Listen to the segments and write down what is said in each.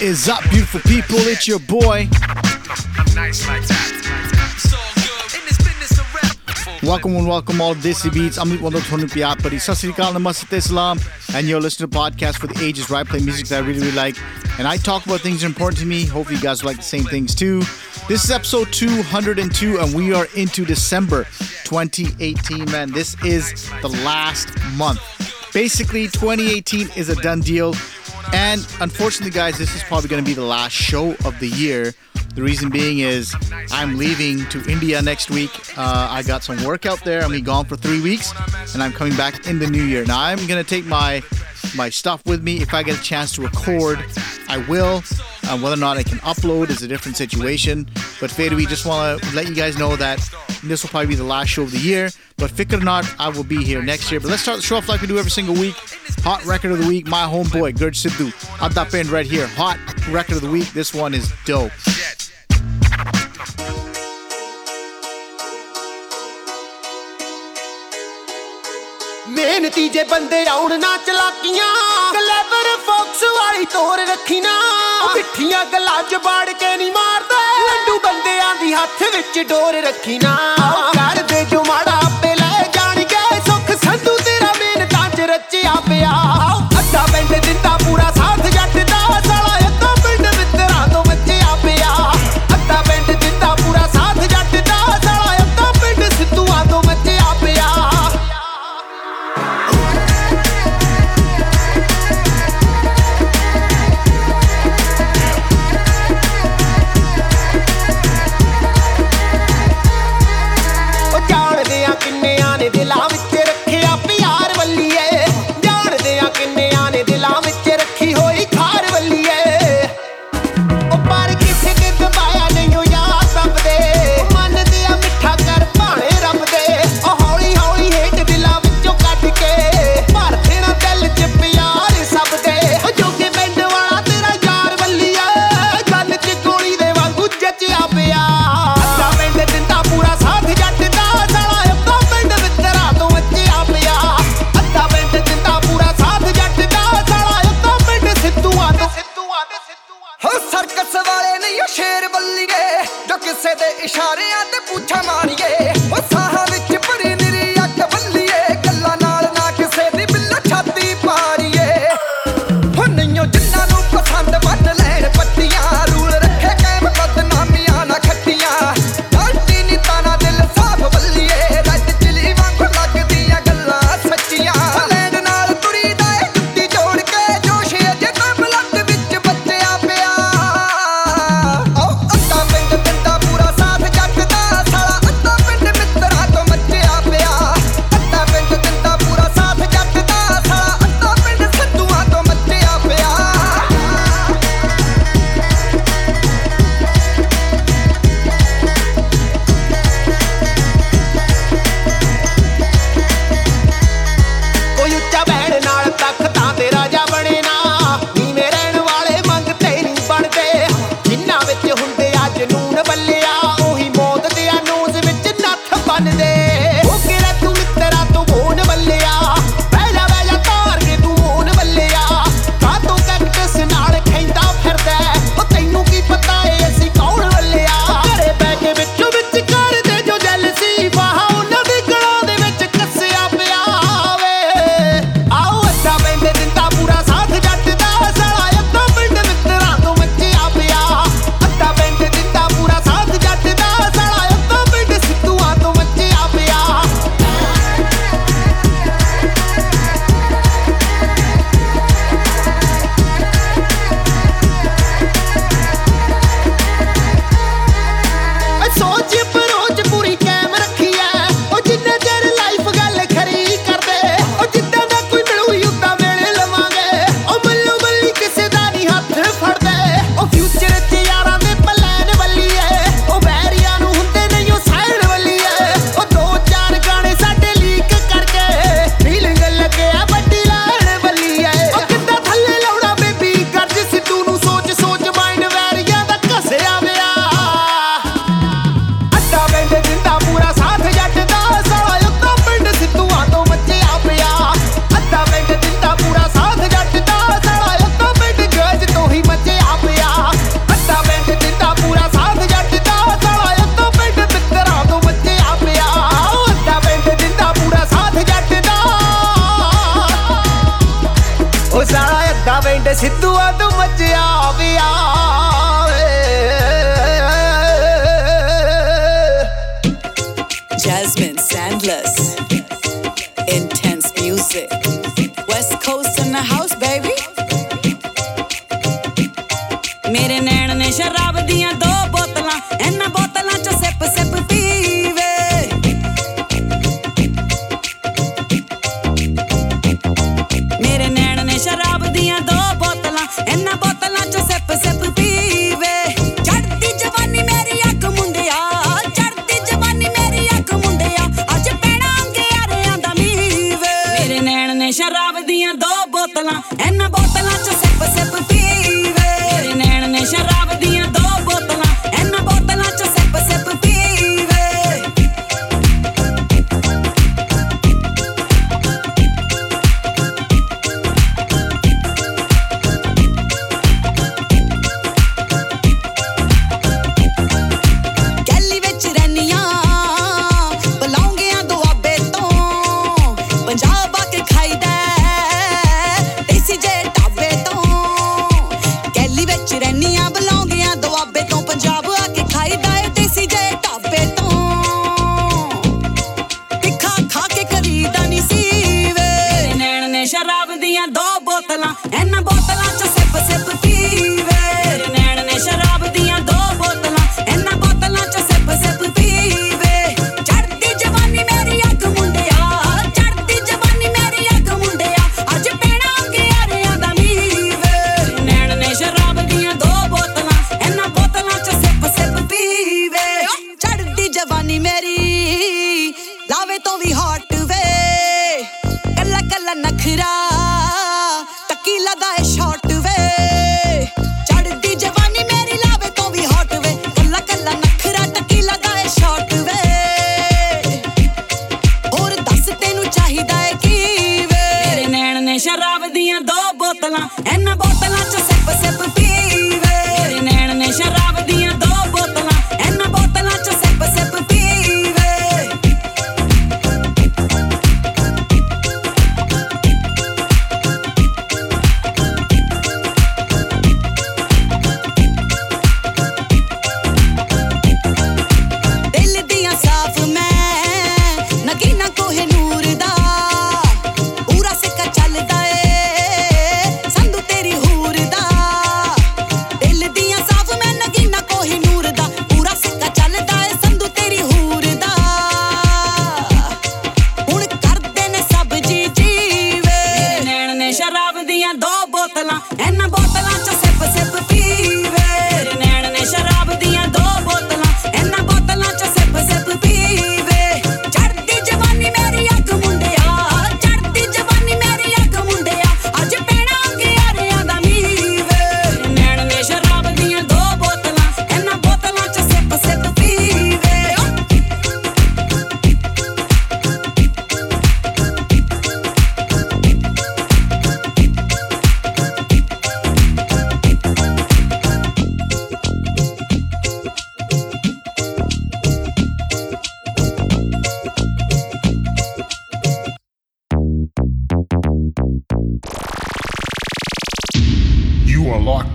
Is up, beautiful people? It's your boy. Welcome and welcome all Desi Beats. I'm one of the Pari. Sasrikal Namaste Islam. And you're listening to a podcast for the ages where I play music that I really, really like. And I talk about things that are important to me. Hopefully you guys like the same things too. This is episode 202 and we are into December 2018, man. This is the last month. Basically, 2018 is a done deal. And unfortunately, guys, this is probably going to be the last show of the year. The reason being is I'm leaving to India next week. Uh, I got some work out there. I'm gonna be gone for three weeks, and I'm coming back in the new year. Now I'm gonna take my my stuff with me. If I get a chance to record, I will. Uh, whether or not I can upload is a different situation. But Fader, we just want to let you guys know that this will probably be the last show of the year. But fikr or not, I will be here next year. But let's start the show off like we do every single week. Hot record of the week, my homeboy, Gurj Sidhu. Adha Pind right here. Hot record of the week. This one is dope. ਮਿਹਨਤੀ ਜੇ ਬੰਦੇ ਆਉਣ ਨਾ ਚਲਾਕੀਆਂ। Clever focus ਵਾਲੀ ਤੋਰ ਰੱਖੀ ਨਾ। ਮਿੱਠੀਆਂ ਗੱਲਾਂ ਚ ਬਾੜ ਕੇ ਨਹੀਂ ਮਾਰਦੇ। ਲੰਡੂ ਬੰਦਿਆਂ ਦੀ ਹੱਥ ਵਿੱਚ ਡੋਰ ਰੱਖੀ ਨਾ। ਕਰਦੇ ਜੋ ਮਾੜਾ ਆਪੇ ਲੈ ਜਾਣਗੇ। ਸੁੱਖ ਸੰਧੂ ਤੇਰਾ ਮਿਹਨਤਾਂ ਚ ਰਚਿਆ ਪਿਆ। ਅੱਧਾ ਪਿੰਡ ਦਿੰਦਾ ਪੂਰਾ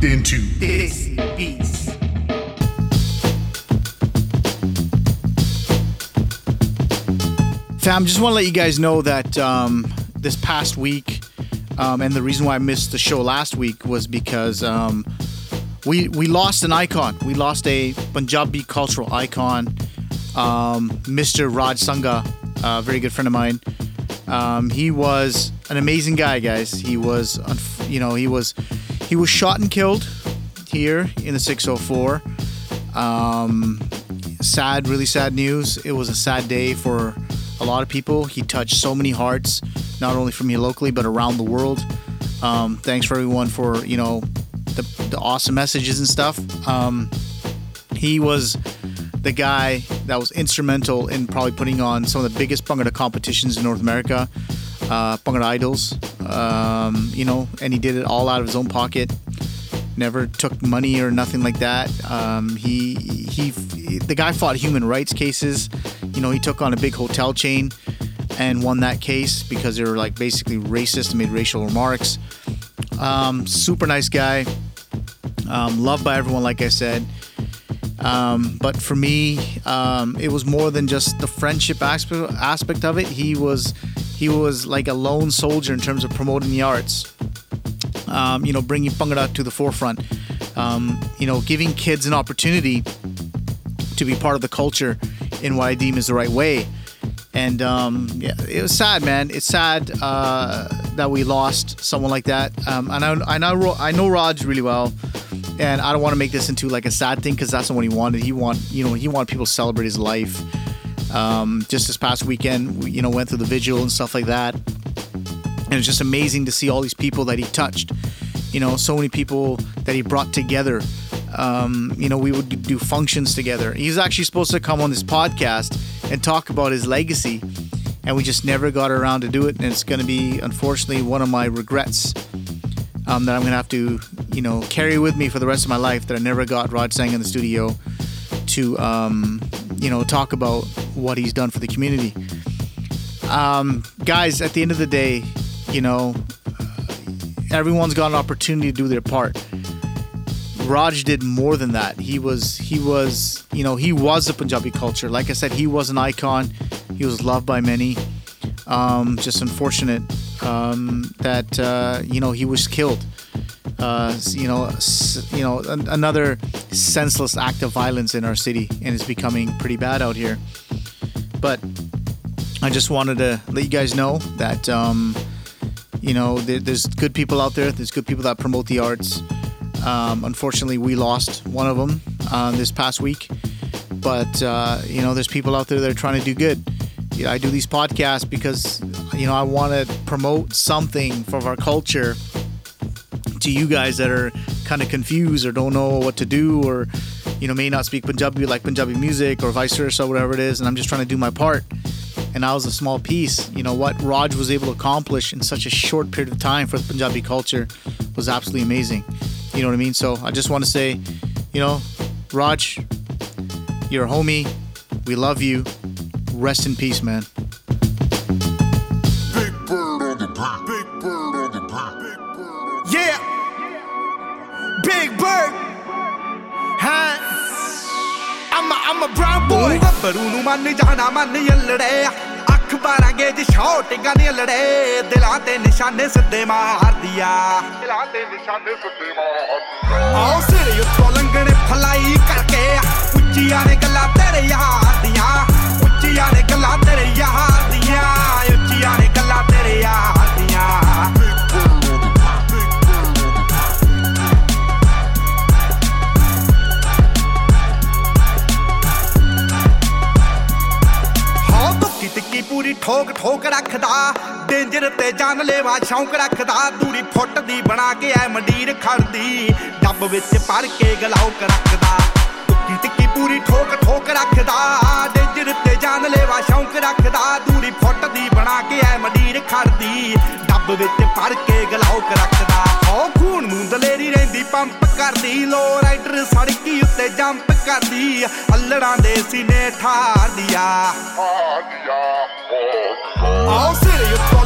locked into Desi Beats. Fam, just want to let you guys know that um, this past week, um, and the reason why I missed the show last week was because um, we we lost an icon. We lost a Punjabi cultural icon, um, Mr. Raj Sangha, a very good friend of mine. Um, he was an amazing guy, guys. He was, you know, he was he was shot and killed here in the 604. Um, sad, really sad news. It was a sad day for a lot of people. He touched so many hearts, not only from here locally but around the world. Um, thanks for everyone for you know the, the awesome messages and stuff. Um, he was the guy that was instrumental in probably putting on some of the biggest Bhangra competitions in North America, uh, Idols. Um, you know, and he did it all out of his own pocket. Never took money or nothing like that. Um, he he the guy fought human rights cases. You know, he took on a big hotel chain and won that case because they were like basically racist and made racial remarks. Um, super nice guy. Um, loved by everyone, like I said. Um, but for me, um, it was more than just the friendship aspect, aspect of it. He was he was like a lone soldier in terms of promoting the arts. Um, you know, bringing Bhangra to the forefront. Um, you know, giving kids an opportunity to be part of the culture in what I deem is the right way. And um, yeah, it was sad, man. It's sad uh, that we lost someone like that. Um, and I, I know I know Raj really well, and I don't want to make this into like a sad thing because that's not what he wanted. He want you know he wanted people to celebrate his life. Um, just this past weekend, we, you know, went through the vigil and stuff like that, and it's just amazing to see all these people that he touched. You know, so many people that he brought together. Um, you know, we would do functions together. He's actually supposed to come on this podcast and talk about his legacy, and we just never got around to do it. And it's going to be, unfortunately, one of my regrets um, that I'm going to have to, you know, carry with me for the rest of my life. That I never got Raj Sangha in the studio to, um, you know, talk about what he's done for the community. Um, guys, at the end of the day, you know, everyone's got an opportunity to do their part. Raj did more than that. He was he was you know he was the Punjabi culture. Like I said, he was an icon. He was loved by many. Um, just unfortunate um, that uh, you know he was killed. Uh, you know, you know an- another senseless act of violence in our city, and it's becoming pretty bad out here. But I just wanted to let you guys know that um, you know there, there's good people out there. There's good people that promote the arts. Um, unfortunately, we lost one of them uh, this past week. But uh, you know, there's people out there that are trying to do good. I do these podcasts because you know I want to promote something from our culture to you guys that are kind of confused or don't know what to do or you know may not speak Punjabi like Punjabi music or vice versa, whatever it is. And I'm just trying to do my part. And I was a small piece. You know what Raj was able to accomplish in such a short period of time for the Punjabi culture was absolutely amazing. You know what I mean? So I just want to say, you know, Raj, you're a homie. We love you. Rest in peace, man. Big Bird. Huh? I'm a, I'm a brown boy. ਗੱਭਰੂ ਨੂੰ ਮੰਨ ਜਾਣਾ ਮੰਨ ਯੱਲੜੇ ਅੱਖ ਬਾਰਾਂਗੇ ਜ ਸ਼ੌਟਿੰਗਾਂ ਦੀਆਂ ਲੜੇ ਦਿਲਾਂ ਤੇ ਨਿਸ਼ਾਨੇ ਸਿੱਧੇ ਮਾਰਦੀਆ ਦਿਲਾਂ ਤੇ ਨਿਸ਼ਾਨੇ ਸਿੱਧੇ ਮਾਰਦੀਆ ਆਓ ਸਿਰ ਉੱਤੋਂ ਲੰਘਣੇ ਫਲਾਈ ਕਰਕੇ ਉੱਚੀਆਂ ਨੇ ਗੱਲਾਂ ਤੇਰੇ ਯਾਰ ਠੋਕ ਠੋਕ ਰੱਖਦਾ, ਡੇਂਜਰ ਤੇ ਜਾਨ ਲੈਵਾ ਸ਼ੌਂਕ ਰੱਖਦਾ। ਦੂਰੀ ਫੁੱਟ ਦੀ ਬਣਾ ਕੇ ਐ ਮੰਡੀਰ ਖੜਦੀ, ਡੱਬ ਵਿੱਚ ਭਰ ਕੇ ਗਲਾਉਕ ਰੱਖਦਾ। ਦੁੱਕੀ ਟਿੱਕੀ ਪੂਰੀ ਠੋਕ ਠੋਕ ਰੱਖਦਾ, ਡੇਂਜਰ ਤੇ ਜਾਨ ਲੈਵਾ ਸ਼ੌਂਕ ਰੱਖਦਾ। ਦੂਰੀ ਫੁੱਟ ਦੀ ਬਣਾ ਕੇ ਐ ਮੰਡੀਰ ਖੜਦੀ, ਡੱਬ ਵਿੱਚ ਭਰ ਕੇ ਗਲਾਉਕ ਰੱਖਦਾ। ਹੋ ਖੂਨ ਨੂੰ ਦਲੇਰੀ ਰਹਿੰਦੀ ਪੰਪ ਕਰਦੀ ਲੋ ਰਾਈਡਰ ਸੜਕੀ ਉੱਤੇ ਜੰਪ ਕਰਦੀ ਅਲੜਾਂ ਦੇ ਸੀਨੇ ਠਾਰਦੀਆ ਆਓ ਸਿਰ ਉੱਤੋਂ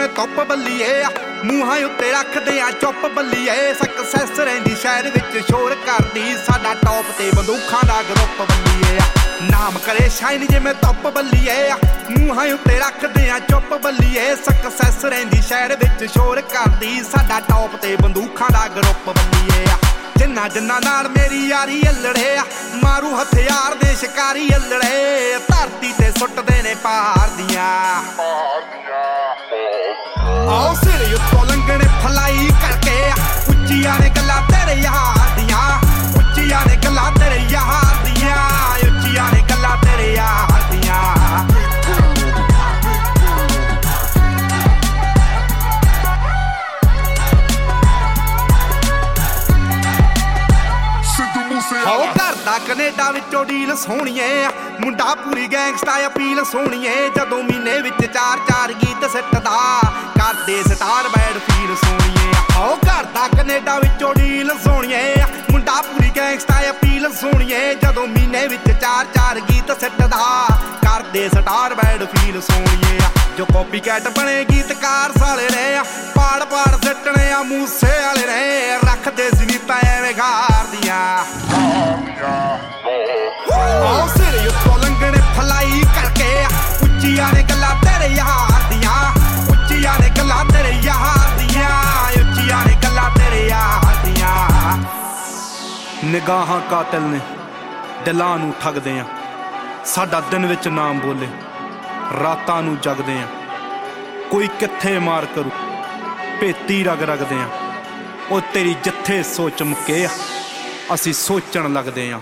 ਜਿਵੇਂ ਧੁੱਪ ਬੱਲੀਏ ਮੂੰਹਾਂ ਉੱਤੇ ਰੱਖਦੇ ਆ, ਚੁੱਪ ਬੱਲੀਏ। ਸਕਸੈਸ ਰਹਿੰਦੀ ਸ਼ਹਿਰ ਵਿੱਚ, ਸ਼ੋਰ ਕਰਦੀ। ਸਾਡਾ ਟੌਪ ਤੇ ਬੰਦੂਖਾਂ ਦਾ ਗਰੁੱਪ ਬੱਲੀਏ ਨਾਮ ਕਰੇ ਸ਼ਾਈਨ ਜਿਵੇਂ ਧੁੱਪ ਬੱਲੀਏ ਮੂੰਹਾਂ ਉੱਤੇ ਰੱਖਦੇ ਆ, ਚੁੱਪ ਬੱਲੀਏ। ਸਕਸੈਸ ਰਹਿੰਦੀ ਸ਼ਹਿਰ ਵਿੱਚ, ਸ਼ੋਰ ਕਰਦੀ। ਸਾਡਾ ਟੌਪ ਤੇ ਬੰਦੂਖਾਂ ਦਾ ਗਰੁੱਪ ਬੱਲੀਏ ਜਿੰਨਾ ਜਿੰਨਾ ਨਾਲ ਮੇਰੀ ਯਾਰੀ ਅਲੜੇ ਆ। ਮਾਰੂ ਹਥਿਆਰ ਦੇ ਸ਼ਿਕਾਰੀ ਅਲੜੇ। ਧਰਤੀ ਤੇ ਸੁੱਟਦੇ ਨੇ ਪਹਾੜ ਦੀਆਂ। ਆਓ ਸਿਰ ਉੱਤੋਂ ਲੰਗਣੇ ਫਲਾਈ ਕਰਕੇ ਉੱਚੀਆਂ ਨੇ ਗੱਲਾਂ ਤੇਰੇ ਯਾਰ ਦੀਆਂ। ਉੱਚੀਆਂ ਨੇ ਗੱਲਾਂ ਤੇਰੇ ਯਾਰ ਦੀਆਂ। ਉੱਚੀਆਂ ਨੇ ਗੱਲਾਂ ਤੇਰੇ ਯਾਰ ਦੀਆਂ। Sidhu ਹੋ Mooseyala. ਘਰ ਦਾ ਕੈਨੇਡਾ ਵਿੱਚੋਂ ਡੀਲ ਸੋਹਣੀਏ। ਮੁੰਡਾ ਪੂਰੀ ਗੈਂਗਸਟਾ ਅਪੀਲ ਸੋਹਣੀਏ। ਜਦੋਂ ਮਹੀਨੇ ਵਿੱਚ ਚਾਰ ਚਾਰ ਗੀਤ ਸਿੱਟਦਾ ਕਰਦੇ ਸਟਾਰ ਬੈਡ ਫੀਲ ਸੋਹਣੀਏ। ਹੋ ਘਰ ਦਾ ਕੈਨੇਡਾ ਵਿੱਚੋਂ ਡੀਲ ਸੋਹਣੀਏ। ਮੁੰਡਾ ਪੂਰੀ ਗੈਂਗਸਟਾ ਅਪੀਲ ਸੋਹਣੀਏ। ਜਦੋਂ ਮਹੀਨੇ ਵਿੱਚ ਚਾਰ ਚਾਰ ਗੀਤ ਸਿੱਟਦਾ ਕਰਦੇ ਸਟਾਰ ਬੈਡ ਫੀਲ ਸੋਹਣੀਏ। ਜੋ ਕਾਪੀ ਕੈਟ ਬਣੇ ਗੀਤਕਾਰ ਸਾਲੇ ਨੇ, ਪਾੜ ਪਾੜ ਸਿੱਟਣੇ ਆ ਮੂਸੇ ਵਾਲੇ ਨੇ। ਰੱਖਦੇ ਸੀ ਨੀ ਤਾਂ ਐਵੇਂ ਗਾਰਦੀਆਂ ਆਓ ਸਿਰ ਉੱਤੋਂ ਲੰਗਣੇ ਫਲਾਈ ਕਰਕੇ ਉੱਚੀਆਂ ਨੇ ਗੱਲਾਂ ਤੇਰੇ ਯਾਰ ਦੀਆਂ। ਉੱਚੀਆਂ ਨੇ ਗੱਲਾਂ ਤੇਰੇ ਯਾਰ ਦੀਆਂ। ਉੱਚੀਆਂ ਨੇ ਗੱਲਾਂ ਤੇਰੇ ਯਾਰ ਦੀਆਂ। ਨਿਗਾਹਾਂ ਕਾਤਲ ਨੇ, ਦਿਲਾਂ ਨੂੰ ਠੱਗਦੇ ਆ। ਸਾਡਾ ਦਿਨ ਵਿੱਚ ਨਾਮ ਬੋਲੇ, ਰਾਤਾਂ ਨੂੰ ਜਗਦੇ ਆ। ਕੋਈ ਕਿੱਥੇ ਮਾਰ ਕਰੂ, ਭੇਤੀ ਰਗ ਰਗਦੇ ਆ। ਉਹ ਤੇਰੀ ਜਿੱਥੇ ਸੋਚ ਮੁੱਕੇ ਆ। ਅਸੀਂ ਸੋਚਣ ਲੱਗਦੇ ਆ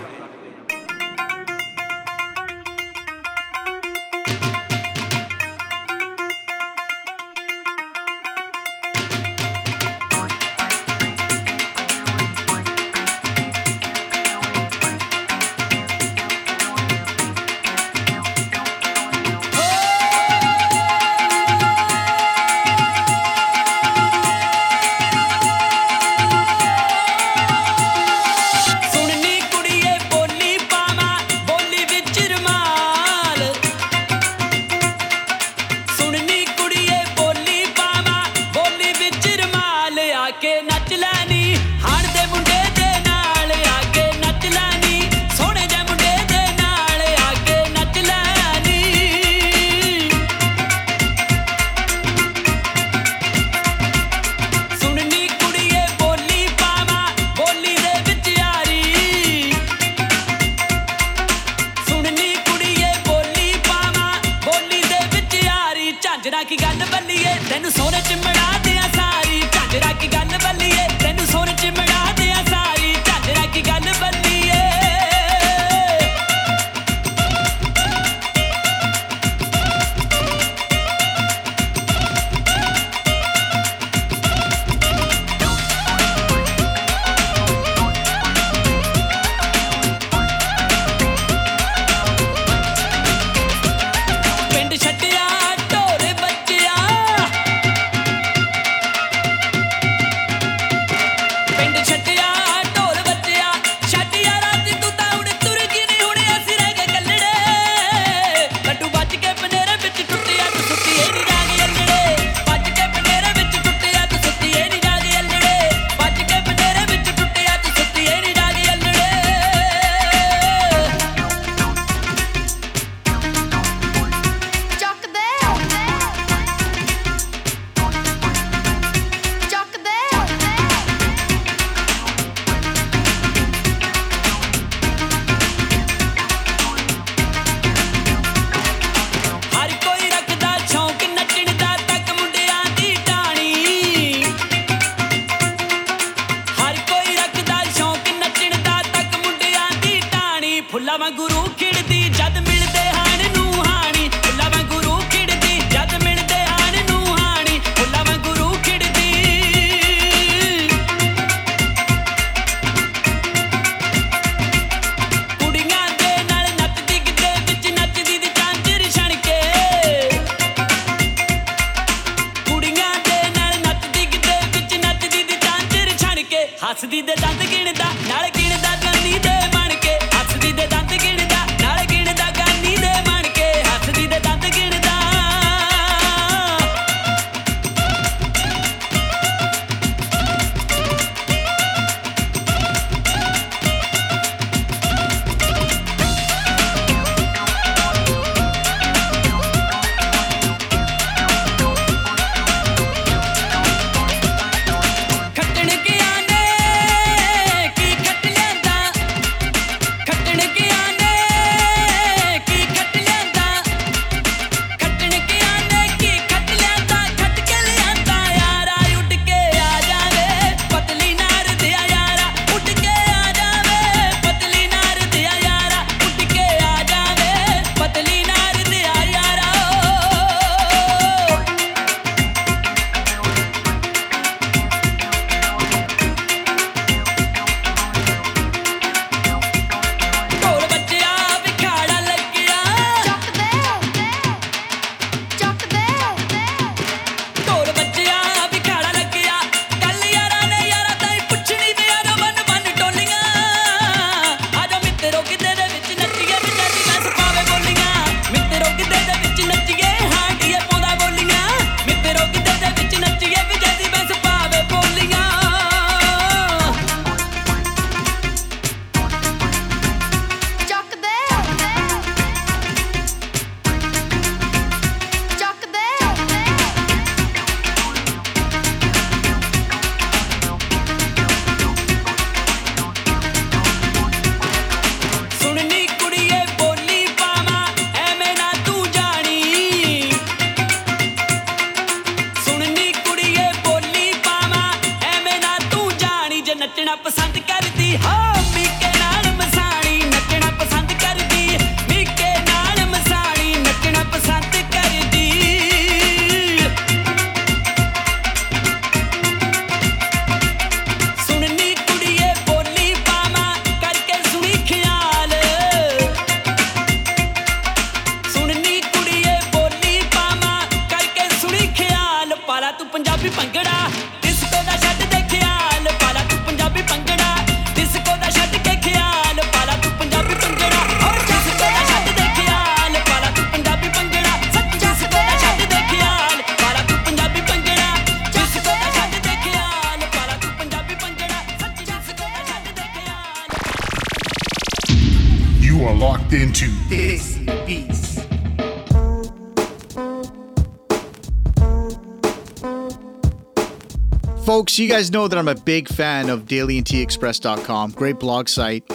Folks, you guys know that I'm a big fan of dailyandtexpress.com. Great blog site.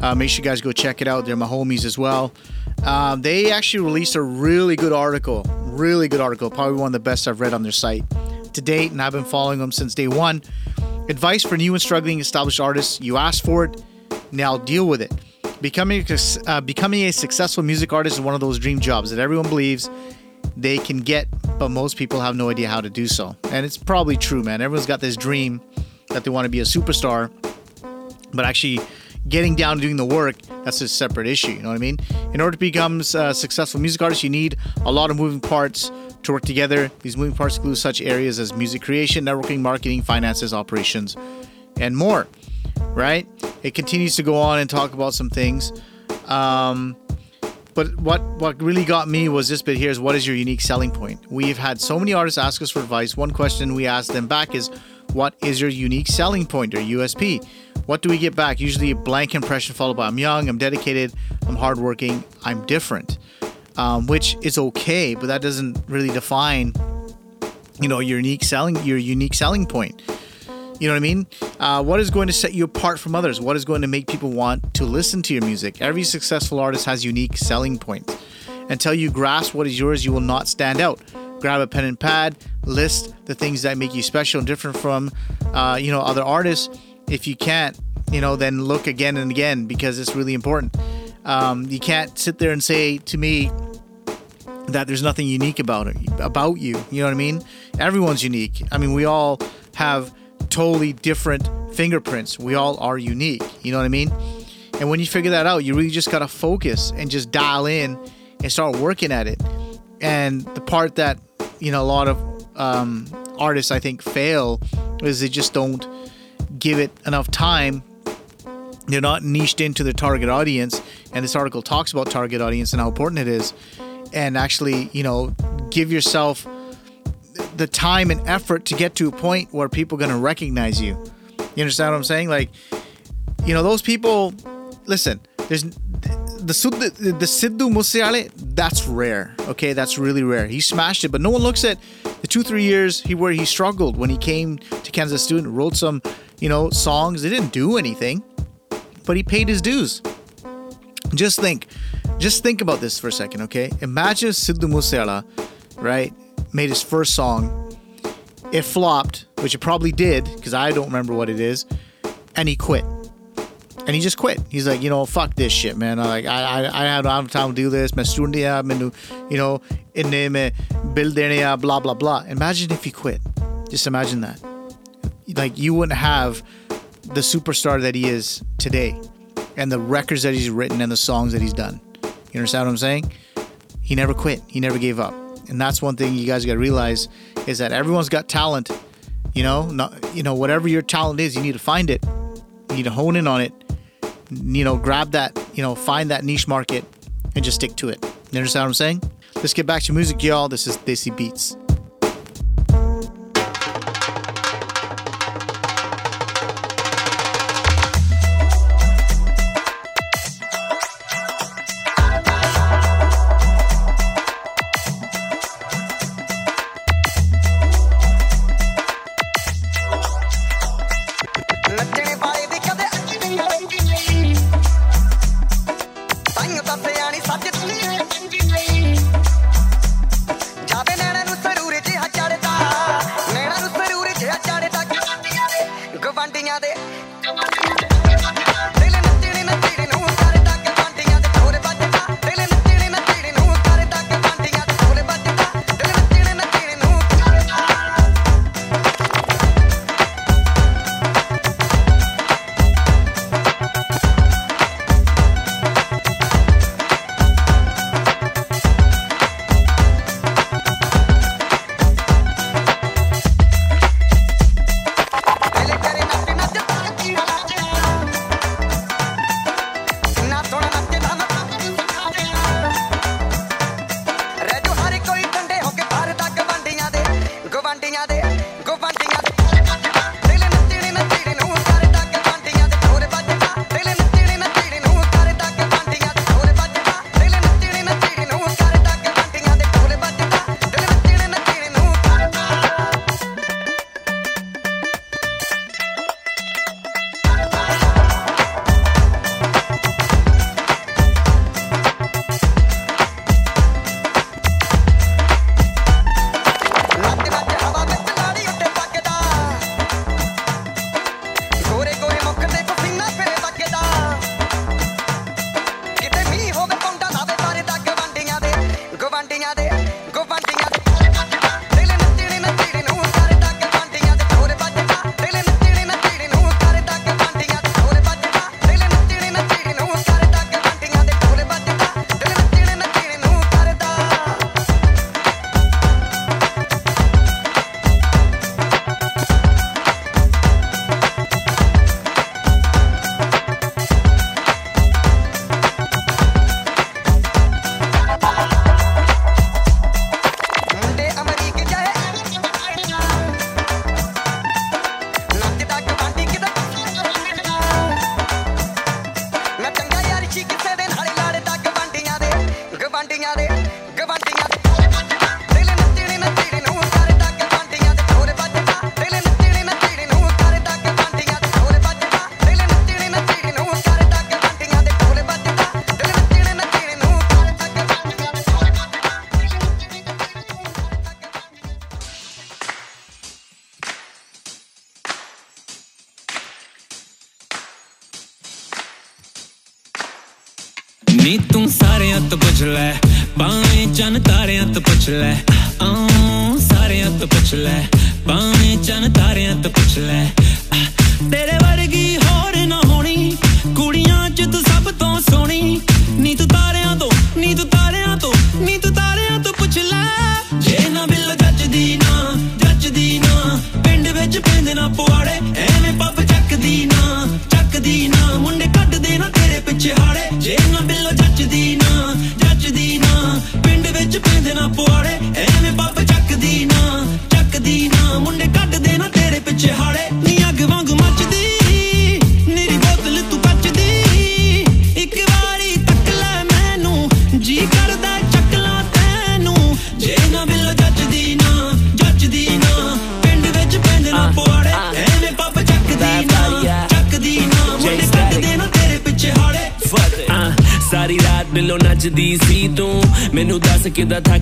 Uh, make sure you guys go check it out. They're my homies as well. Um, they actually released a really good article. Really good article. Probably one of the best I've read on their site to date, and I've been following them since day one. Advice for new and struggling established artists. You asked for it, now deal with it. Becoming uh, becoming a successful music artist is one of those dream jobs that everyone believes they can get, but most people have no idea how to do so. And it's probably true, man. Everyone's got this dream that they want to be a superstar, but actually getting down to doing the work, that's a separate issue. You know what I mean? In order to become a successful music artist, you need a lot of moving parts to work together. These moving parts include such areas as music creation, networking, marketing, finances, operations, and more. Right? It continues to go on and talk about some things. Um, but what what really got me was this bit here is what is your unique selling point? We've had so many artists ask us for advice. One question we ask them back is, what is your unique selling point or USP? What do we get back? Usually a blank impression followed by I'm young, I'm dedicated, I'm hardworking, I'm different. Um, which is okay, but that doesn't really define, you know, your unique selling your unique selling point. You know what I mean? Uh, what is going to set you apart from others? What is going to make people want to listen to your music? Every successful artist has unique selling points. Until you grasp what is yours, you will not stand out. Grab a pen and pad, list the things that make you special and different from, uh, you know, other artists. If you can't, you know, then look again and again because it's really important. Um, you can't sit there and say to me, that there's nothing unique about it about you you know what i mean everyone's unique i mean we all have totally different fingerprints. We all are unique. You know what i mean? And when you figure that out you really just gotta focus and just dial in and start working at it. And the part that you know a lot of um, artists i think fail is they just don't give it enough time. They're not niched into their target audience and this article talks about target audience and how important it is. And actually you know give yourself the time and effort to get to a point where people are going to recognize you you understand what i'm saying like you know those people listen there's the the, the Moose Wala, that's rare. Okay, that's really rare. He smashed it, but no one looks at the two three years he where he struggled when he came to Kansas Student, wrote some, you know, songs. They didn't do anything, but he paid his dues. Just think, just think about this for a second, okay? Imagine if Sidhu Moose Wala, right, made his first song. It flopped, which it probably did, because I don't remember what it is, and he quit. And he just quit. He's like, you know, fuck this shit, man. I like, I, I, I have, I have time to do this. मैं student या मैंने, you know, इन्ने में bill देने या blah blah blah. Imagine if he quit. Just imagine that. Like you wouldn't have the superstar that he is today, and the records that he's written and the songs that he's done. You understand what I'm saying? He never quit. He never gave up. And that's one thing you guys got to realize is that everyone's got talent. You know, not, you know, whatever your talent is, you need to find it. You need to hone in on it. You know, grab that, you know, find that niche market and just stick to it. You understand what I'm saying? Let's get back to music, y'all. This is Desi Beats.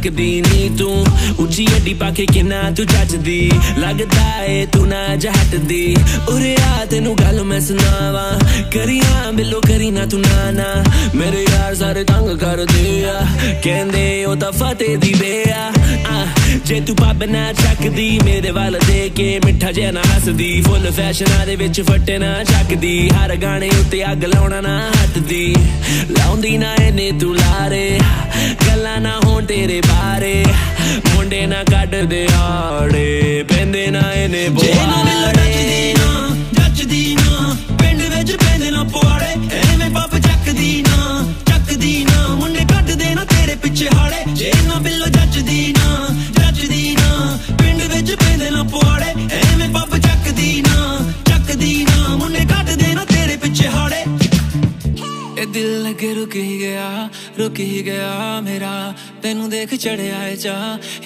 ਕਿਦਾਂ ਥੱਕਦੀ ਨੀ ਤੂੰ? ਉੱਚੀ ਅੱਡੀ ਪਾ ਕੇ ਕਿੰਨਾ ਤੂੰ ਜੱਜਦੀ? ਲੱਗਦਾ ਏ ਤੂੰ ਨਾ ਜਹਟਦੀ ਉਰੇ ਆ ਤੈਨੂੰ ਗੱਲ ਮੈਂ ਸੁਣਾਵਾਂ। ਕਰੀਆਂ ਬਿੱਲੋ ਕਰੀ ਨਾ ਤੂੰ ਨਾ ਨਾ। ਮੇਰੇ ਯਾਰ ਸਾਰੇ ਤੰਗ ਕਰਦੇ ਆ। ਕਹਿੰਦੇ ਉਹ ਤਾਂ ਫਤਿਹ ਦੀ ਵੇ ਆ। ਆ, ਜੇ ਤੂੰ ਪੱਬ ਨਾ ਚੱਕਦੀ ਮੇਰੇ ਵੱਲ ਦੇ ਕੇ ਮਿੱਠਾ ਜਿਹਾ ਨਾ ਹੱਸਦੀ। ਫੁੱਲ ਫੈਸ਼ਨਾਂ ਦੇ ਵਿੱਚ ਫੱਟੇ ਨਾ ਚੱਕਦੀ। ਹਰ ਗਾਣੇ ਉੱਤੇ ਅੱਗ ਲਾਉਣਾ ਨਾ ਹੱਟਦੀ। ਲਾਉਂਦੀ ਨਾ ਇਹਨੇ ਤੂੰ ਲਾਰੇ ਗੱਲਾਂ ਨਾ ਹੋਣ ਤੇਰੇ ਬਾਰੇ। ਮੁੰਡੇ ਨਾ ਕੱਢਦੇ ਆੜੇ ਪੈਂਦੇ ਨਾ ਇਹਨੇ ਜੇ ਨਾ ਬਿੱਲ ਜੱਜਦੀ ਨਾ ਪਿੰਡ ਵਿੱਚ ਪੈਂਦੇ ਨਾ ਪਵਾੜੇ ਐਵੇਂ ਪੱਪ ਚੱਕਦੀ ਨਾ ਚੱਕਦੀ ਨਾ ਮੁੰਡੇ ਕੱਢਦੇ ਨਾ ਤੇਰੇ ਪਿੱਛੇ ਹਾੜੇ। ਜੇ ਨਾ ਬਿੱਲ ਦਿਲ ਲੱਗੇ ਰੁਕ ਹੀ ਗਿਆ, ਰੁਕ ਹੀ ਗਿਆ ਮੇਰਾ। ਤੈਨੂੰ ਦੇਖ ਚੜਿਆ ਏ ਚਾ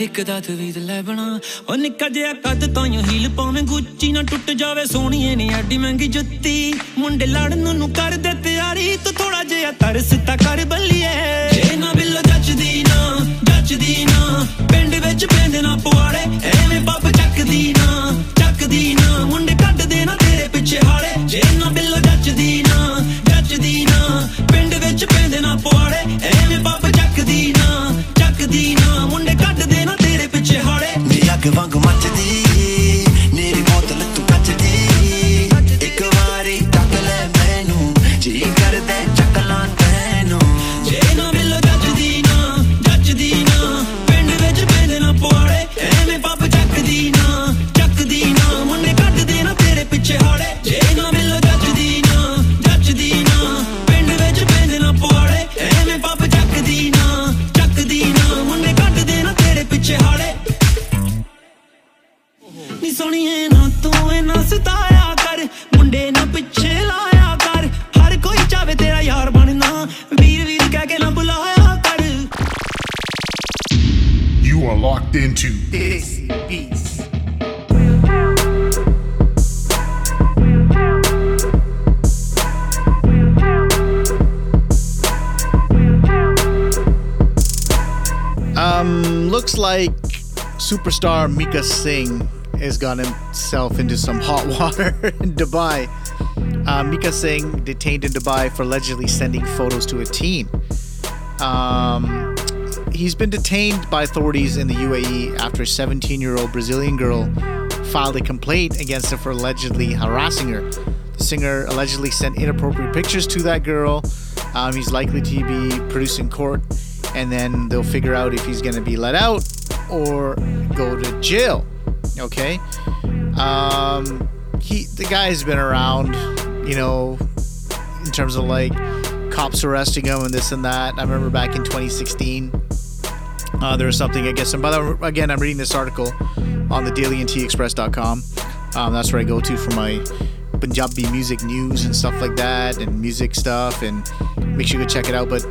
ਇੱਕ ਦਾ ਤਵੀਤ ਲੈ ਬਣਾ। ਉਹ ਨਿੱਕਾ ਜਿਹਾ ਕੱਦ ਤੋਂ ਯੂੰ ਹੀਲ ਪਾਵੇਂ ਗੁੱਚੀ ਨਾ ਟੁੱਟ ਜਾਵੇ, ਸੋਹਣੀਏ ਨੀ ਐਡੀ ਮਹਿੰਗੀ ਜੁੱਤੀ। ਮੁੰਡੇ ਲੜਨ ਨੂੰ ਕਰਦੇ ਤਿਆਰੀ, ਤੂੰ ਥੋੜਾ ਜਿਹਾ ਤਰਸ ਤਾਂ ਕਰ ਬੱਲੀਏ। ਜੇ ਨਾ ਬਿੱਲੋ ਜੱਜਦੀ ਨਾ ਜੱਜਦੀ ਨਾ, ਪਿੰਡ ਵਿੱਚ ਪੈਂਦੇ ਨਾ ਪਵਾੜੇ ਐਵੇਂ ਪੱਪ ਚੱਕਦੀ ਨਾ ਚੱਕਦੀ ਨਾ। ਮੁੰਡੇ ਕੱਢਦੇ ਨਾ ਤੇਰੇ ਪਿੱਛੇ ਹਾੜੇ। ਜੇ ਨਾ ਬਿੱਲੋ ਨਾ ਪਵਾੜੇ। ਐਵੇਂ ਪੱਪ ਚੱਕਦੀ ਨਾ ਚੱਕਦੀ ਨਾ। ਮੁੰਡੇ ਕੱਢਦੇ ਨਾ ਤੇਰੇ ਪਿੱਛੇ ਹਾੜੇ। ਨੀ ਅੱਗ ਵਾਂਗ ਮੱਚਦੀ। ਸੋਹਣੀਏ ਨਾ ਤੂੰ ਇਹਨਾਂ ਸਤਾਇਆ ਕਰ ਮੁੰਡੇ ਨਾ ਪਿੱਛੇ ਲਾਇਆ ਕਰ ਹਰ ਕੋਈ ਚਾਵੇ ਤੇਰਾ ਯਾਰ ਬਣਨਾ ਵੀਰ ਵੀਰ ਕਹਿ ਕੇ ਨਾ ਬੁਲਾਇਆ ਕਰ You are locked into Desi Beats. Um, looks like superstar Mika Singh has gotten himself into some hot water in Dubai. Uh, Mika Singh detained in Dubai for allegedly sending photos to a teen. Um, he's been detained by authorities in the UAE after a 17 year old Brazilian girl filed a complaint against him for allegedly harassing her. The singer allegedly sent inappropriate pictures to that girl. Um, he's likely to be produced in court, and then they'll figure out if he's going to be let out or go to jail. Okay. Um, he the guy's been around, you know, in terms of like cops arresting him and this and that. I remember back in 2016, uh, there was something I guess. And by the way, again, I'm reading this article on the dailyntexpress.com. Um, that's where I go to for my Punjabi music news and stuff like that, and music stuff. And make sure you go check it out. But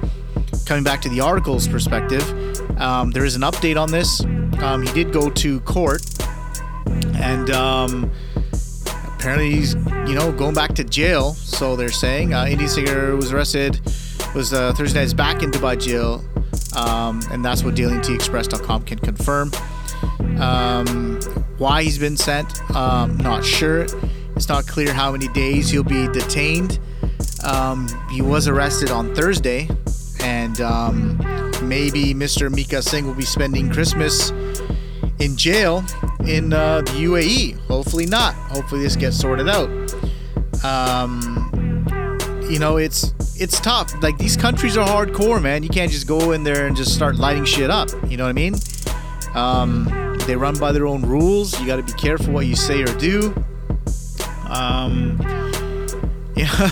coming back to the article's perspective, um, there is an update on this. Um, he did go to court, and um, apparently he's you know going back to jail. So they're saying uh, Indian singer was arrested was uh, Thursday night is back in Dubai jail, um, and that's what DailyTExpress.com can confirm. Um, why he's been sent, um, not sure. It's not clear how many days he'll be detained. Um, he was arrested on Thursday, and um, maybe Mr. Mika Singh will be spending Christmas in jail in uh, the UAE. Hopefully not. Hopefully this gets sorted out. Um, you know, it's it's tough. Like these countries are hardcore, man. You can't just go in there and just start lighting shit up. You know what I mean? Um, they run by their own rules. You got to be careful what you say or do. Um, you know,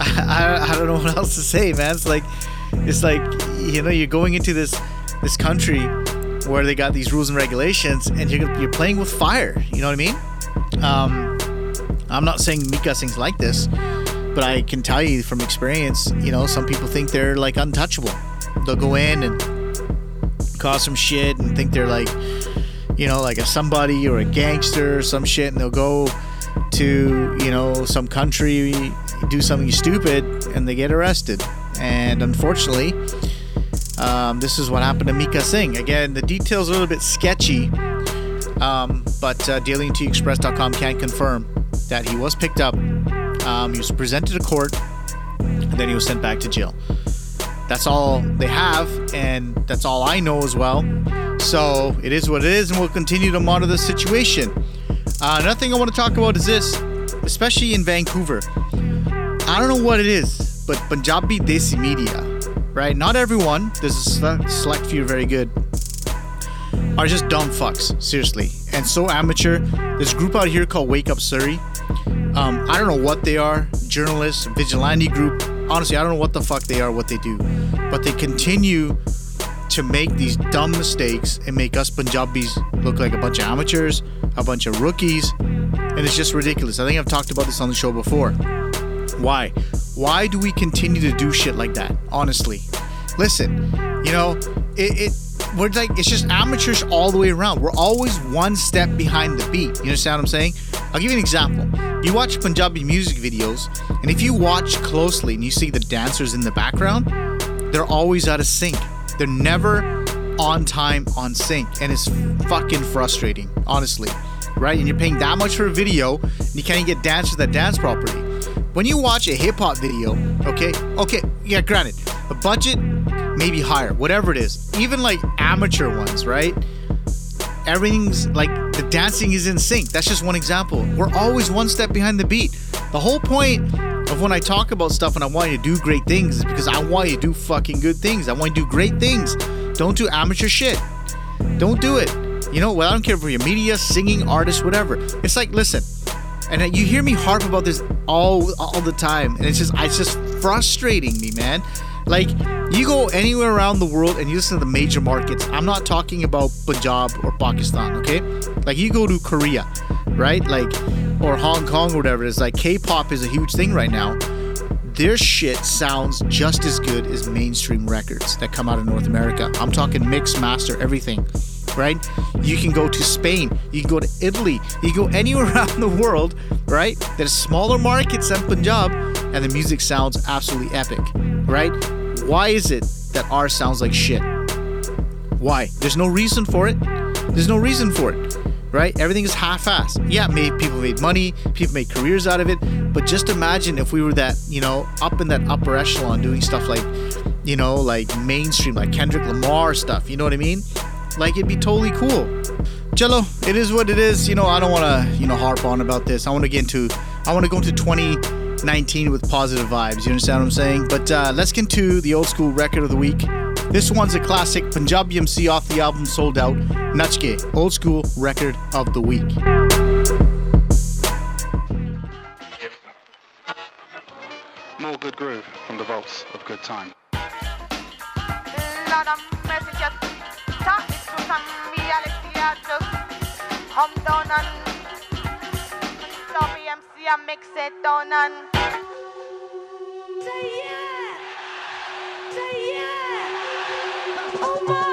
I, I don't know what else to say, man. It's like it's like you know you're going into this this country where they got these rules and regulations, and you're you're playing with fire. You know what I mean? Um, I'm not saying Mika Singh's like this, but I can tell you from experience, you know, some people think they're like untouchable. They'll go in and cause some shit and think they're like, you know, like a somebody or a gangster or some shit, and they'll go to, you know, some country, do something stupid, and they get arrested. And unfortunately, um, this is what happened to Mika Singh. Again, the details are a little bit sketchy, um, but uh, DailyNTExpress.com can confirm that he was picked up. Um, he was presented to court, and then he was sent back to jail. That's all they have, and that's all I know as well. So it is what it is, and we'll continue to monitor the situation. Uh, another thing I want to talk about is this, especially in Vancouver. I don't know what it is, but Punjabi Desi media, right? Not everyone, there's a select, select few very good, are just dumb fucks, seriously. And so amateur. This group out here called Wake Up Surrey. Um, I don't know what they are, journalists, vigilante group. Honestly, I don't know what the fuck they are, what they do. But they continue to make these dumb mistakes and make us Punjabis look like a bunch of amateurs, a bunch of rookies, and it's just ridiculous. I think I've talked about this on the show before. Why? Why do we continue to do shit like that? Honestly, listen, you know, it, it we're like it's just amateurs all the way around. We're always one step behind the beat. You understand what I'm saying? I'll give you an example. You watch Punjabi music videos, and if you watch closely and you see the dancers in the background, they're always out of sync. They're never on time, on sync, and it's fucking frustrating, honestly. Right? And you're paying that much for a video, and you can't even get dancers that dance properly. When you watch a hip hop video, okay, okay, yeah, granted, the budget maybe higher, whatever it is, even like amateur ones, right? Everything's like the dancing is in sync. That's just one example. We're always one step behind the beat. The whole point of when I talk about stuff and I want you to do great things is because I want you to do fucking good things. I want you to do great things. Don't do amateur shit. Don't do it. You know, well, I don't care for your media, singing, artist, whatever. It's like, listen, and you hear me harp about this all all the time, and it's just it's just frustrating me, man. Like, you go anywhere around the world and you listen to the major markets. I'm not talking about Punjab or Pakistan, okay? Like, you go to Korea, right? Like, or Hong Kong or whatever it is. Like, K pop is a huge thing right now. Their shit sounds just as good as mainstream records that come out of North America. I'm talking mix, master, everything, right? You can go to Spain, you can go to Italy, you can go anywhere around the world, right? There's smaller markets than Punjab, and the music sounds absolutely epic, right? Why is it that ours sounds like shit? Why? There's no reason for it. There's no reason for it, right? Everything is half-assed. Yeah, made people made money, people made careers out of it, but just imagine if we were that, you know, up in that upper echelon doing stuff like, you know, like mainstream, like Kendrick Lamar stuff. You know what I mean? Like it'd be totally cool. Jello, it is what it is. You know, I don't want to, you know, harp on about this. I want to get into, I want to go into 2019 with positive vibes. You understand what I'm saying? But uh, let's get into the old school record of the week. This one's a classic Panjabi MC off the album Sold Out, Nach Ke, old school record of the week. More good groove from the vaults of good time. Lord of mercy, just talk me through some reality. I just come down and stop MC and mix it down and Oh my,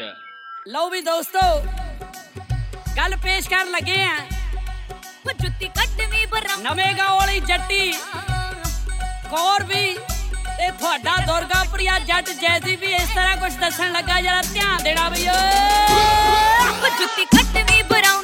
ਅੱਛਾ ਲਓ ਵੀ ਦੋਸਤੋ ਗੱਲ ਪੇਸ਼ ਕਰਨ ਲੱਗੇ ਆ ਉਹ ਜੁੱਤੀ ਕੱਢਵੀਂ ਬਰਮ ਨਵੇਂਗਾ ਵਾਲੀ ਜੱਟੀ ਕੌਰ ਵੀ ਤੇ ਤੁਹਾਡਾ ਦੁਰਗਾ ਪ੍ਰਿਆ ਜੱਟ ਜੈਸੀ ਵੀ ਇਸ ਤਰ੍ਹਾਂ ਕੁਝ ਦੱਸਣ ਲੱਗਾ ਜਰਾ ਧਿਆਨ ਦੇਣਾ ਬਈ ਓਏ ਜੁੱਤੀ ਕੱਢਵੀਂ ਬਰਮ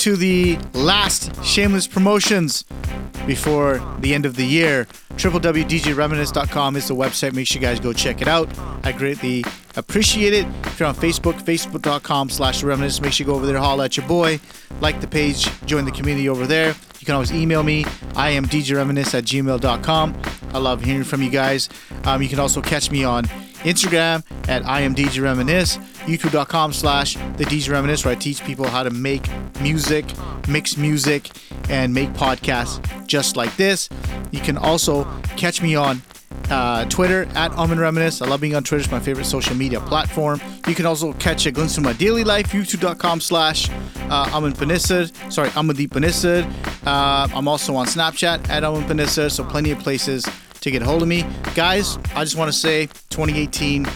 into the last shameless promotions before the end of the year. www.djreminisce.com is the website. Make sure you guys go check it out. I greatly appreciate it. If you're on Facebook, facebook.com slash reminisce, make sure you go over there, holla at your boy, like the page, join the community over there. You can always email me. I am djreminisce at gmail.com. I love hearing from you guys. Um, you can also catch me on Instagram at I am DJ Reminisce, youtube.com slash the DJ Reminisce, where I teach people how to make music, mix music, and make podcasts just like this. You can also catch me on uh, Twitter at Amen Reminisce. I love being on Twitter. It's my favorite social media platform. You can also catch a glimpse of my daily life, youtube.com slash uh, Amen Panesar. Sorry, Amandeep Panesar. Uh, I'm also on Snapchat at Amen Panesar, so plenty of places to get hold of me. Guys, I just want to say 2018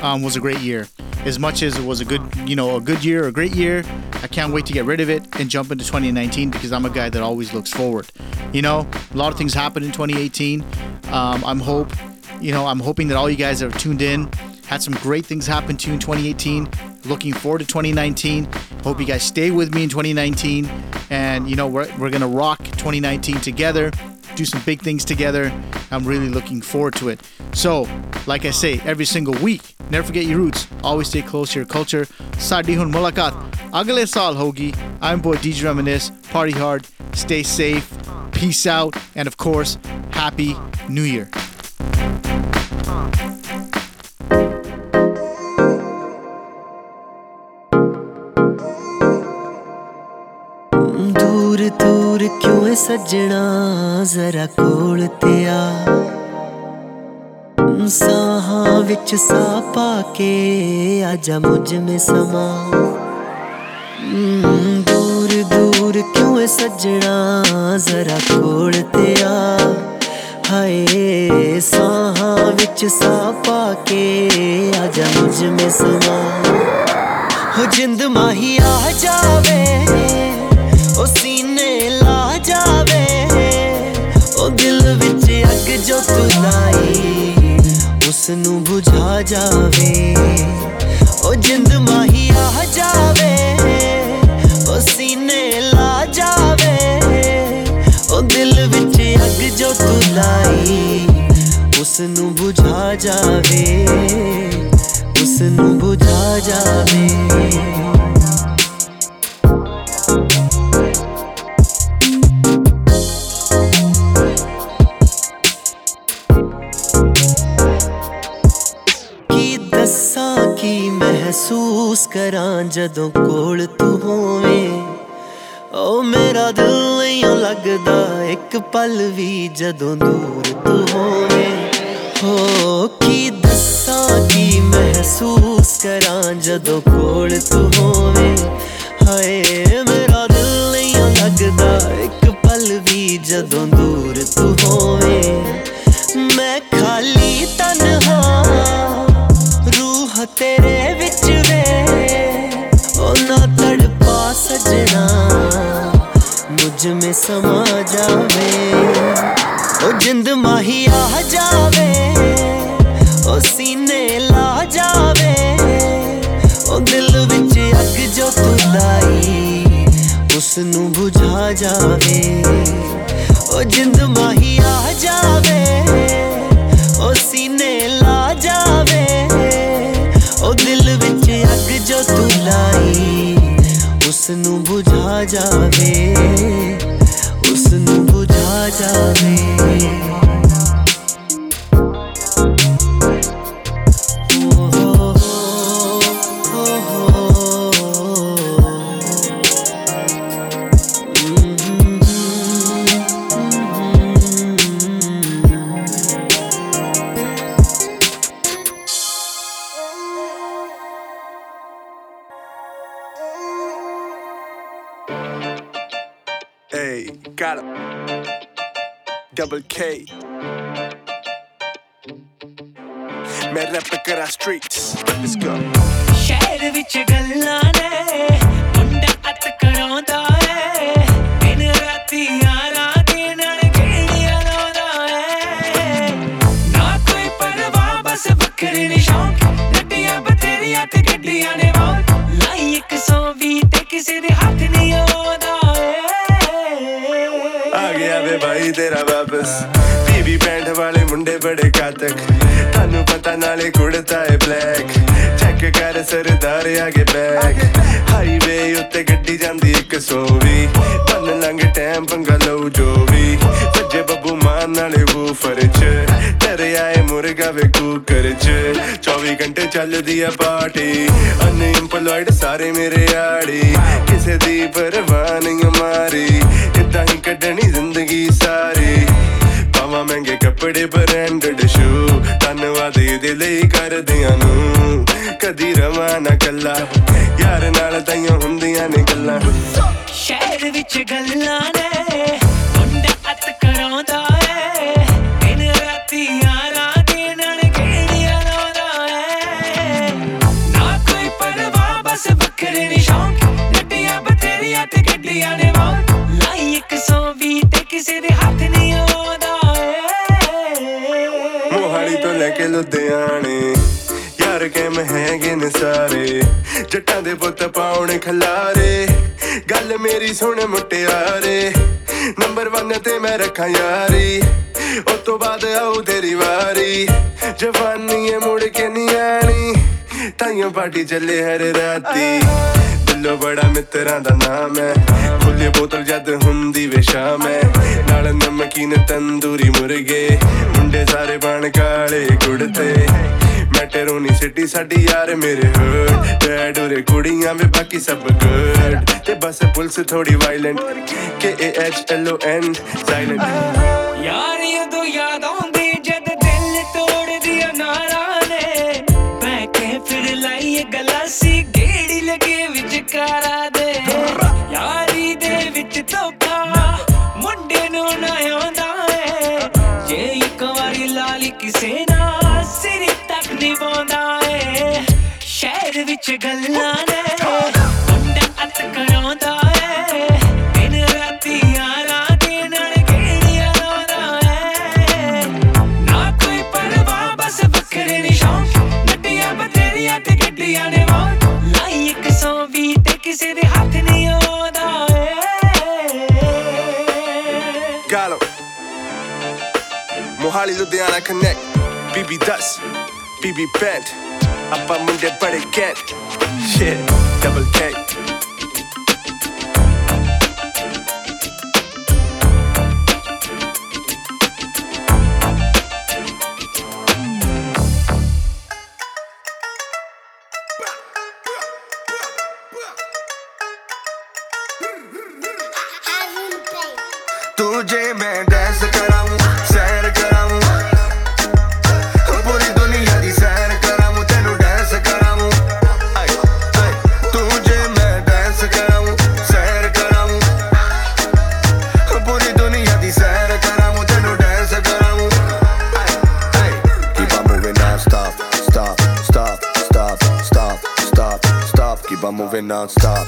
um, was a great year. As much as it was a good, you know, a good year, a great year, I can't wait to get rid of it and jump into 2019 because I'm a guy that always looks forward. You know, a lot of things happened in 2018. Um, I'm hope, you know, I'm hoping that all you guys that have tuned in had some great things happen to you in 2018. Looking forward to 2019. Hope you guys stay with me in 2019. And, you know, we're, we're to rock 2019 together, do some big things together. I'm really looking forward to it. So, like I say, every single week, never forget your roots. Always stay close to your culture. Saadi hun mulakat. Agle saal hogi. I'm boy DJ Reminisce. Party hard. Stay safe. Peace out. And of course, Happy New Year. ਸੱਜਣਾ ਜ਼ਰਾ ਕੋਲ ਤੇ ਆ। ਸਾਹਾਂ ਵਿੱਚ ਸਾਹ ਪਾ ਕੇ ਆਜਾ ਮੁਝ ਮੇ ਸਮਾ। ਹਮ, ਦੂਰ ਦੂਰ ਕਿਉਂ ਏ ਸੱਜਣਾ ਜ਼ਰਾ ਕੋਲ ਤੇ ਆ। ਹਾਏ ਸਾਹਾਂ ਵਿੱਚ ਸਾਹ ਪਾ ਕੇ ਆਜਾ ਮੁਝ ਮੇ ਸਮਾ। ਹੋ ਜਿੰਦ ਮਾਹੀ ਆ ਜਾਵੇ ਉਹ ਉਸ ਨੂੰ ਬੁਝਾ ਜਾਵੇ। ਉਹ ਜਿੰਦ ਮਾਹੀ ਆ ਜਾਵੇ। ਉਹ ਸੀਨੇ ਲਾ ਜਾਵੇ। ਉਹ ਦਿਲ ਵਿੱਚ ਅੱਗ ਜੋ ਤੂੰ ਲਾਈ ਉਸ ਨੂੰ ਬੁਝਾ ਜਾਵੇ। ਉਸ ਨੂੰ ਬੁਝਾ ਜਾਵੇ। ਕਰਾਂ ਜਦੋਂ ਕੋਲ ਤੂੰ ਹੋਵੇਂ। ਓ ਮੇਰਾ ਦਿਲ ਨਹੀਂ ਲੱਗਦਾ, ਇੱਕ ਪਲ ਵੀ ਜਦੋਂ ਦੂਰ ਤੂੰ ਹੋਵੇਂ। ਹੋ, ਕੀ ਦੱਸਾਂ, ਕੀ ਮਹਿਸੂਸ ਕਰਾਂ ਜਦੋਂ ਕੋਲ ਤੂੰ ਹੋਵੇਂ। ਹਾਏ, ਮੇਰਾ ਦਿਲ ਨਹੀਂ ਲੱਗਦਾ, ਇੱਕ ਪਲ ਵੀ ਜਦੋਂ ਦੂਰ ਸਮਾ ਜਾਵੇ, ਉਹ ਜਿੰਦ ਮਾਹੀ ਆ ਜਾਵੇ, ਉਹ ਸੀਨੇ ਲਾ ਜਾਵੇ, ਉਹ ਦਿਲ ਵਿੱਚ ਅੱਗ ਜੋ ਤੂੰ ਲਾਈ ਉਸ ਨੂੰ ਬੁਝਾ ਜਾਵੇ। ਉਹ ਜਿੰਦ ਮਾਹੀ ਆ ਜਾਵੇ, ਉਹ ਸੀਨੇ ਲਾ ਜਾਵੇ, ਉਹ ਦਿਲ ਵਿੱਚ ਅੱਗ ਜੋ ਤੂੰ ਲਾਈ ਉਸ ਨੂੰ ਬੁਝਾ ਜਾਵੇ। much of me. Hey, got him double K. Main rap kara streets. Let's go. ਬੜੇ ਕਾਤਕ ਤੁਹਾਨੂੰ ਪਤਾ ਨਾਲੇ ਕੁੜਤਾ ਏ ਬਲੈਕ ਚੈੱਕ ਕਰ ਸਰਦਾਰ ਆਗੇ ਬੈਗ ਹਾਈਵੇ ਉੱਤੇ ਗੱਡੀ ਜਾਂਦੀ 120 ਪੰਨ ਲੰਘ ਟਾਈਮ ਪੰਗਾ ਲਊ ਜੋ ਵੀ। ਭੱਜੇ ਬੱਬੂ ਮਾਨ ਨਾਲੇ ਵੂਫਰ ਚ। ਤੇਰੇ ਆਏ ਮੁਰਗਾ ਵੇ ਕੁਕਰ ਚ। 24 ਘੰਟੇ ਚੱਲਦੀ ਆ ਪਾਰਟੀ ਅਨਇੰਪਲੋਇਡ ਸਾਰੇ ਮੇਰੇ ਆੜੀ। ਕਿਸੇ ਦੀ ਪਰਵਾਹ ਨਹੀਂ ਮਾਰੀ। ਇਦਾਂ ਹੀ ਕੱਢਣੀ ਜ਼ਿੰਦਗੀ ਸਾਰੀ। ਪਾਵਾਂ ਮਹਿੰਗੇ ਕੱਪੜੇ ਬ੍ਰਾਂਡਡ ਸ਼ੂ ਧੰਨਵਾਦ ਇਹਦੇ ਲਈ ਕਰਦਿਆਂ ਨੂੰ ਕਦੀ ਰਵਾਂ ਨਾ ਕੱਲਾ। ਯਾਰ ਨਾਲ ਤਾਈਆਂ ਹੁੰਦੀਆਂ ਨੇ ਗੱਲਾਂ। ਸ਼ਹਿਰ ਵਿੱਚ ਗੱਲਾਂ ਨੇ, ਮੁੰਡਾ ਅਤ ਕਰਾਉਂਦਾ ਏ। ਦਿਨ ਰਾਤੀ ਯਾਰਾਂ ਦੇ ਨਾਲ ਕਿਹੜੀਆਂ ਲਾਉਂਦਾ ਏ। ਨਾ ਕੋਈ ਪਰਵਾਹ, ਬਸ ਵੱਖਰੇ ਨੀ ਸ਼ੌਂਕ। ਗੱਡੀਆਂ ਬਥੇਰੀਆਂ ਤੇ ਗੱਡੀਆਂ ਨੇ ਵਾਹ ਲਾਈ ਇੱਕ ਸੌ ਵੀਹ ਤੇ ਕਿਸੇ ਦੇ ਲੁਧਿਆਣੇ। ਯਾਰ ਕੈਮ ਹੈਗੇ ਨੇ ਸਾਰੇ? ਜੱਟਾਂ ਦੇ ਪੁੱਤ ਪਾਉਣ ਖਲਾਰੇ। ਗੱਲ ਮੇਰੀ ਸੁਣ ਮੁਟਿਆਰੇ। ਨੰਬਰ 1 ਤੇ ਮੈਂ ਰੱਖਾਂ ਯਾਰੀ। ਉਸ ਤੋਂ ਬਾਅਦ ਆਉ ਤੇਰੀ ਵਾਰੀ। ਜਵਾਨੀ ਏ ਮੁੜ ਕੇ ਨਹੀਂ ਆਣੀ ਤਾਈਆਂ ਪਾਰਟੀ ਚੱਲੇ ਹਰ ਰਾਤੀ। ਦਿਲੋਂ ਬੜਾ ਮਿੱਤਰਾਂ ਦਾ ਨਾਮ ਹੈ ਖੁੱਲੇ ਬੋਤਲ ਜਦ ਹੁੰਦੀ ਵੇ ਸ਼ਾਮ ਹੈ ਨਾਲ ਨਮਕੀਨ ਤੰਦੂਰੀ ਮੁਰਗੇ ਮੁੰਡੇ ਸਾਰੇ ਬਣ ਕਾਲੇ ਕੁੜਤੇ ਮੈਟਰੋਨੀ ਸਿਟੀ ਸਾਡੀ ਯਾਰ ਮੇਰੇ ਹਰਟ ਡੈਡ ਉਰੇ ਕੁੜੀਆਂ ਵੇ ਬਾਕੀ ਸਭ ਗੁੱਡ ਤੇ ਬਸ ਪੁਲਿਸ ਥੋੜੀ violent K A H L O N silent ਯਾਰ ਉਦੋਂ ਯਾਦ ਆਉਂਦੀ ਵਿੱਚ ਗੱਲਾਂ ਨੇ। ਮੁੰਡਾ ਅਤ ਕਰਾਉਂਦਾ ਏ। ਦਿਨ ਰਾਤੀ ਯਾਰਾਂ ਦੇ ਨਾਲ ਕਿਹੜੀਆਂ ਲਾਉਂਦਾ ਏ। ਨਾ ਕੋਈ ਪਰਵਾਹ, ਬਸ ਵੱਖਰੇ ਨੀ ਸ਼ੌਂਕ। ਗੱਡੀਆਂ ਬਥੇਰੀਆਂ ਤੇ ਗੱਡੀਆਂ ਨੇ ਵਾਹ ਲਾਈ ਇੱਕ ਸੌ ਵੀਹ ਤੇ ਕਿਸੇ ਦੇ ਹੱਥ ਨਹੀਂ ਆਉਂਦਾ ਏ। Got 'em. Mohali Ludhiana Connect. BB BB Pet. Apa benda pada cat Shit, double check. Moving non-stop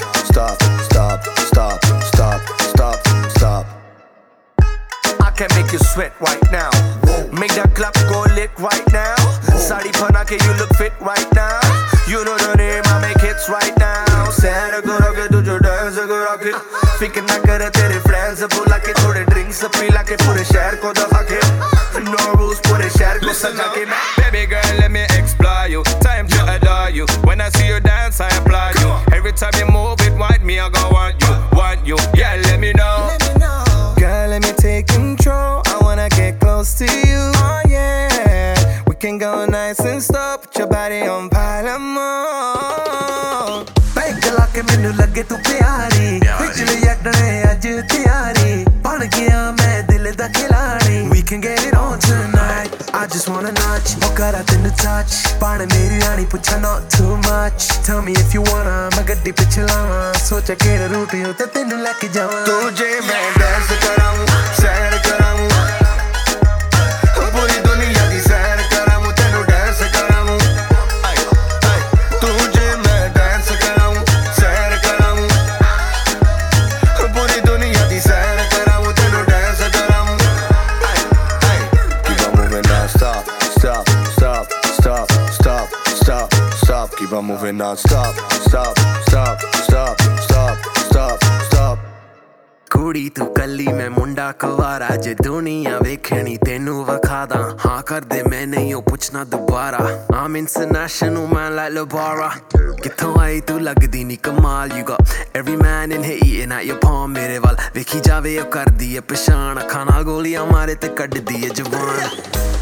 ਮੈਂ ਮੁੰਡਾ ਕੁਵਾਰਾ, ਜੇ ਦੁਨੀਆ ਵੇਖਣੀ ਤੈਨੂੰ ਵਿਖਾਦਾ। ਹਾਂ, ਕਰਦੇ ਮੈਂ ਨਹੀਂ, ਉਹ ਪੁੱਛਣਾ ਦੁਬਾਰਾ। I'm international, man, like LeBara ਕਿੱਥੋਂ ਆਈ ਤੂੰ, ਲੱਗਦੀ ਨੀ ਕਮਾਲ, you got every man in here eating at your palm, ਮੇਰੇ ਵੱਲ। ਵੇਖੀ ਜਾਵੇ, ਉਹ ਕਰਦੀ ਏ ਪਛਾਣ। ਅੱਖਾਂ ਨਾਲ ਗੋਲੀਆਂ ਮਾਰੇ ਤੇ ਕੱਢਦੀ ਏ ਜਵਾਨ।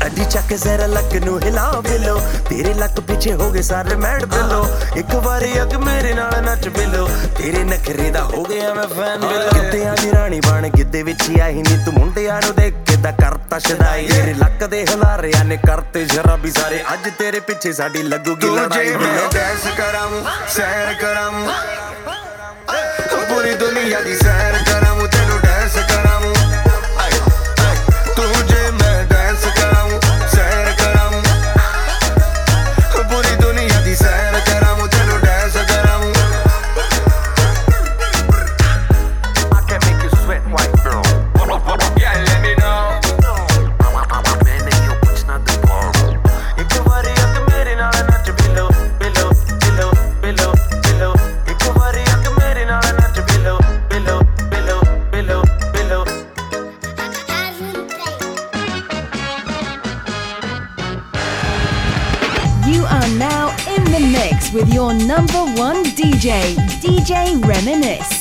ਅੱਡੀ ਚੱਕ ਜ਼ਰਾ ਲੱਕ ਨੂੰ ਹਿਲਾ ਬਿਲੋ। ਤੇਰੇ ਲੱਕ ਪਿੱਛੇ ਹੋ ਗਏ ਸਾਰੇ ਮੈਡ ਬਿਲੋ। ਇੱਕ ਵਾਰੀ ਅੱਗ ਮੇਰੇ ਨਾਲ ਨੱਚ ਬਿਲੋ। ਤੇਰੇ ਨਖਰੇ ਦਾ ਹੋ ਗਿਆ ਮੈਂ ਫੈਨ ਬਿਲੋ। ਕਿਤੇ ਆ ਜੀ ਰਾਣੀ ਬਣ ਗਿੱਦੇ ਵਿੱਚ ਹੀ ਆਈ ਨਹੀਂ ਤੂੰ। ਮੁੰਡਿਆਂ ਨੂੰ ਦੇਖ ਕੇ ਦਾ ਕਰਤਾ ਸ਼ਦਾਈ। ਤੇਰੇ ਲੱਕ ਦੇ ਹਲਾਰਿਆਂ ਨੇ ਕਰਤੇ ਸ਼ਰਾਬੀ ਸਾਰੇ। ਅੱਜ ਤੇਰੇ ਪਿੱਛੇ ਸਾਡੀ ਲੱਗੂਗੀ ਲੜਾਈ ਮੈਂ ਡੈਂਸ ਕਰਾਂ ਸੈਰ ਕਰਾਂ। ਪੂਰੀ ਦੁਨੀਆ ਦੀ ਸੈਰ your number one DJ, DJ Reminisce.